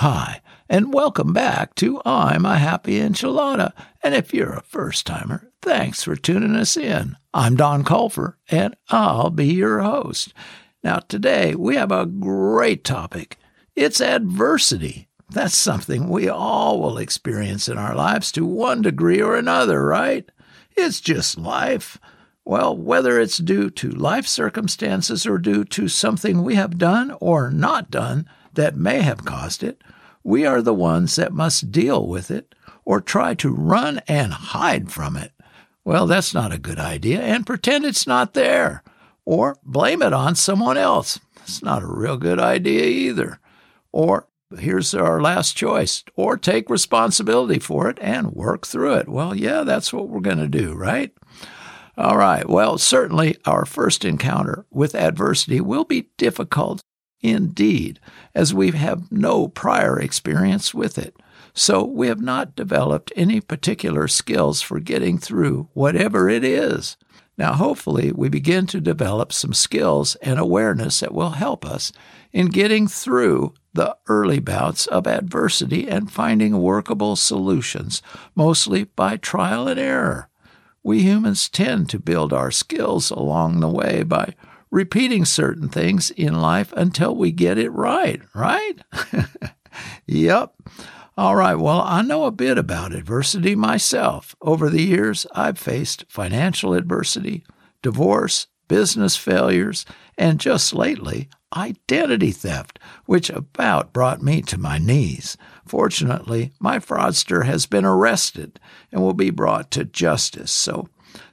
Hi, and welcome back to I'm a Happy Enchilada. And if you're a first timer, thanks for tuning us in. I'm Don Culver, and I'll be your host. Now, today we have a great topic it's adversity. That's something we all will experience in our lives to one degree or another, right? It's just life. Well, whether it's due to life circumstances or due to something we have done or not done, that may have caused it, we are the ones that must deal with it or try to run and hide from it. Well, that's not a good idea, and pretend it's not there, or blame it on someone else. It's not a real good idea either. Or here's our last choice, or take responsibility for it and work through it. Well, yeah, that's what we're going to do, right? All right. Well, certainly our first encounter with adversity will be difficult Indeed, as we have no prior experience with it. So we have not developed any particular skills for getting through whatever it is. Now, hopefully, we begin to develop some skills and awareness that will help us in getting through the early bouts of adversity and finding workable solutions, mostly by trial and error. We humans tend to build our skills along the way by repeating certain things in life until we get it right, right? yep. All right, well, I know a bit about adversity myself. Over the years, I've faced financial adversity, divorce, business failures, and just lately, identity theft, which about brought me to my knees. Fortunately, my fraudster has been arrested and will be brought to justice, so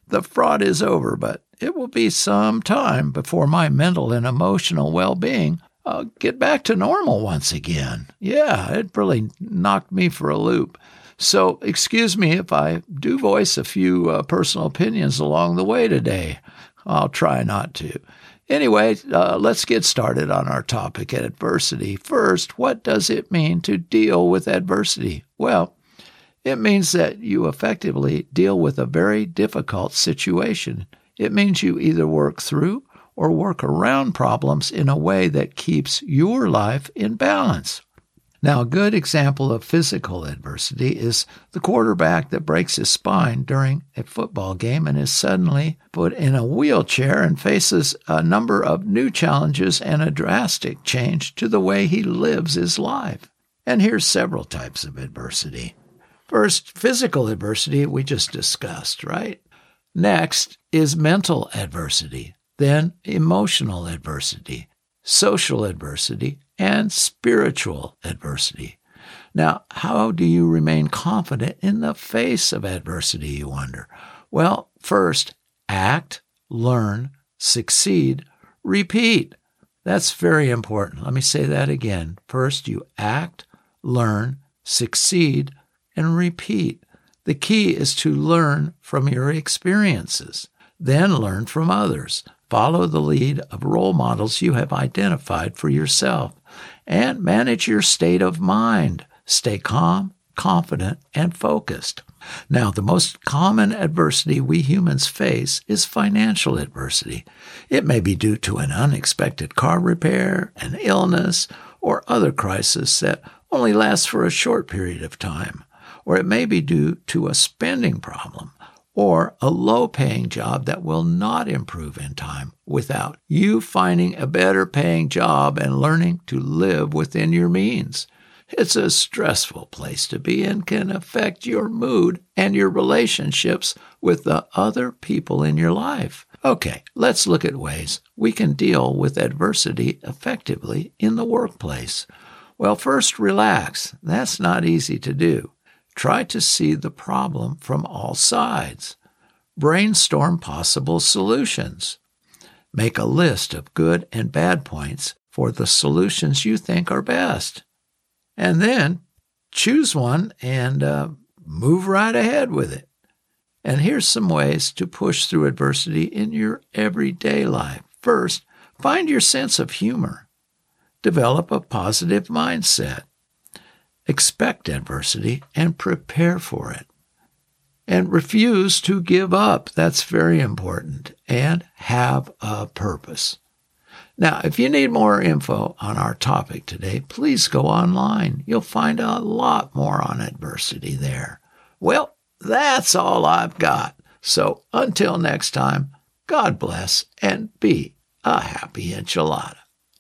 the fraud is over, but it will be some time before my mental and emotional well being uh, get back to normal once again. Yeah, it really knocked me for a loop. So, excuse me if I do voice a few uh, personal opinions along the way today. I'll try not to. Anyway, uh, let's get started on our topic adversity. First, what does it mean to deal with adversity? Well, it means that you effectively deal with a very difficult situation. It means you either work through or work around problems in a way that keeps your life in balance. Now, a good example of physical adversity is the quarterback that breaks his spine during a football game and is suddenly put in a wheelchair and faces a number of new challenges and a drastic change to the way he lives his life. And here's several types of adversity. First, physical adversity we just discussed, right? Next is mental adversity, then emotional adversity, social adversity, and spiritual adversity. Now, how do you remain confident in the face of adversity, you wonder? Well, first, act, learn, succeed, repeat. That's very important. Let me say that again. First, you act, learn, succeed, and repeat. The key is to learn from your experiences, then learn from others. Follow the lead of role models you have identified for yourself, and manage your state of mind. Stay calm, confident, and focused. Now, the most common adversity we humans face is financial adversity. It may be due to an unexpected car repair, an illness, or other crisis that only lasts for a short period of time or it may be due to a spending problem or a low paying job that will not improve in time without you finding a better paying job and learning to live within your means. It's a stressful place to be and can affect your mood and your relationships with the other people in your life. Okay, let's look at ways we can deal with adversity effectively in the workplace. Well, first, relax. That's not easy to do. Try to see the problem from all sides. Brainstorm possible solutions. Make a list of good and bad points for the solutions you think are best. And then choose one and uh, move right ahead with it. And here's some ways to push through adversity in your everyday life. First, find your sense of humor. Develop a positive mindset expect adversity and prepare for it. And refuse to give up. That's very important. And have a purpose. Now, if you need more info on our topic today, please go online. You'll find a lot more on adversity there. Well, that's all I've got. So until next time, God bless and be a happy enchilada.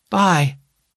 Bye.